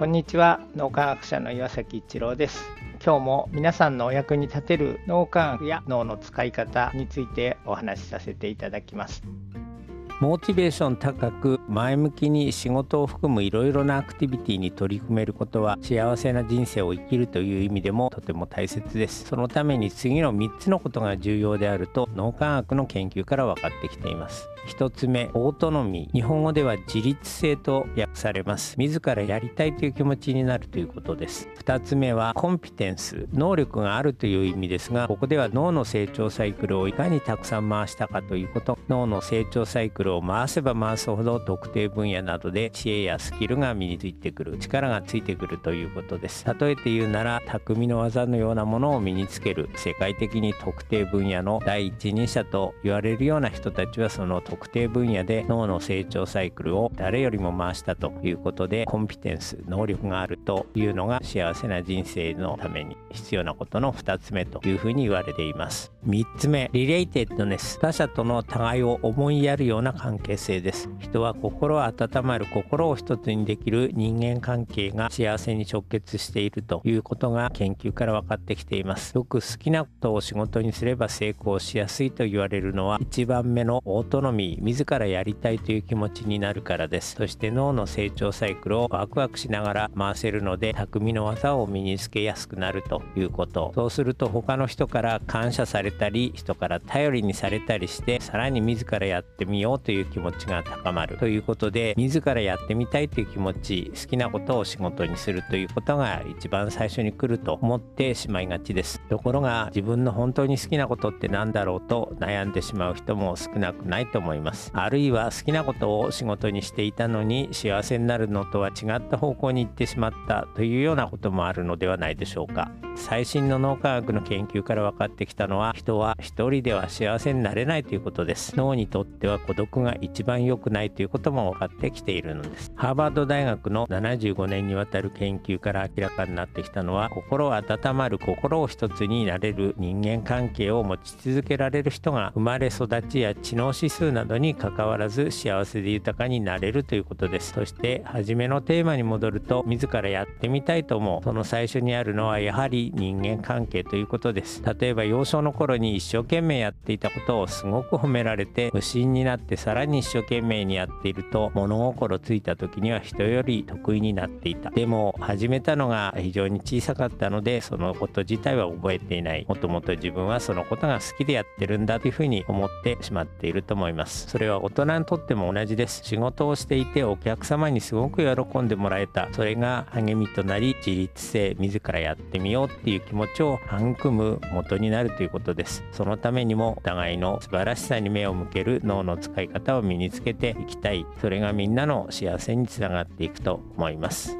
こんにちは。脳科学者の岩崎一郎です。今日も皆さんのお役に立てる脳科学や脳の使い方についてお話しさせていただきます。モチベーション高く前向きに仕事を含むいろいろなアクティビティに取り組めることは幸せな人生を生きるという意味でもとても大切です。そのために次の3つのことが重要であると脳科学の研究から分かってきています。1つ目オートノミー。日本語では自立性と訳されます。自らやりたいという気持ちになるということです。2つ目はコンピテンス。能力があるという意味ですがここでは脳の成長サイクルをいかにたくさん回したかということ。脳の成長サイクルを回せば回すほど特定分野などで知恵やスキルが身についてくる。力がついてくるということです。例えて言うなら匠の技のようなものを身につける。世界的に特定分野の第一人者と言われるような人たちはその特定分野で脳の成長サイクルを誰よりも回したということでコンピテンス能力があるというのが幸せな人生のために必要なことの2つ目というふうに言われています。3つ目リレイテッドネス。他者との互いを思いやるような関係性です。人は心温まる心を一つにできる人間関係が幸せに直結しているということが研究から分かってきています。よく好きなことを仕事にすれば成功しやすいと言われるのは1番目のオートノミー自らやりたいという気持ちになるからです。そして脳の成長サイクルをワクワクしながら回せるので匠の技を身につけやすくなるということ。そうすると他の人から感謝されたり人から頼りにされたりしてさらに自らやってみようという気持ちが高まる。ということで自らやってみたいという気持ち好きなことを仕事にするということが一番最初に来ると思ってしまいがちです。ところが自分の本当に好きなことって何だろうと悩んでしまう人も少なくないと思います。あるいは好きなことを仕事にしていたのに幸せになるのとは違った方向に行ってしまったというようなこともあるのではないでしょうか。最新の脳科学の研究から分かってきたのは人は一人では幸せになれないということです。脳にとっては孤独が一番良くないということも分かってきているのです。ハーバード大学の75年にわたる研究から明らかになってきたのは心温まる心を一つになれる人間関係を持ち続けられる人が生まれ育ちや知能指数などに関わらず幸せで豊かになれるということです。そして初めのテーマに戻ると自らやってみたいと思う。その最初にあるのはやはり人間関係ということです。例えば幼少の頃に一生懸命やっていたことをすごく褒められて無心になってさらに一生懸命にやっていると物心ついた時には人より得意になっていた。でも始めたのが非常に小さかったのでそのこと自体は覚ええていない。もともと自分はそのことが好きでやってるんだというふうに思ってしまっていると思います。それは大人にとっても同じです。仕事をしていてお客様にすごく喜んでもらえた。それが励みとなり自立性自らやってみようっていう気持ちを育む元になるということです。そのためにもお互いの素晴らしさに目を向ける脳の使い方を身につけていきたい。それがみんなの幸せにつながっていくと思います。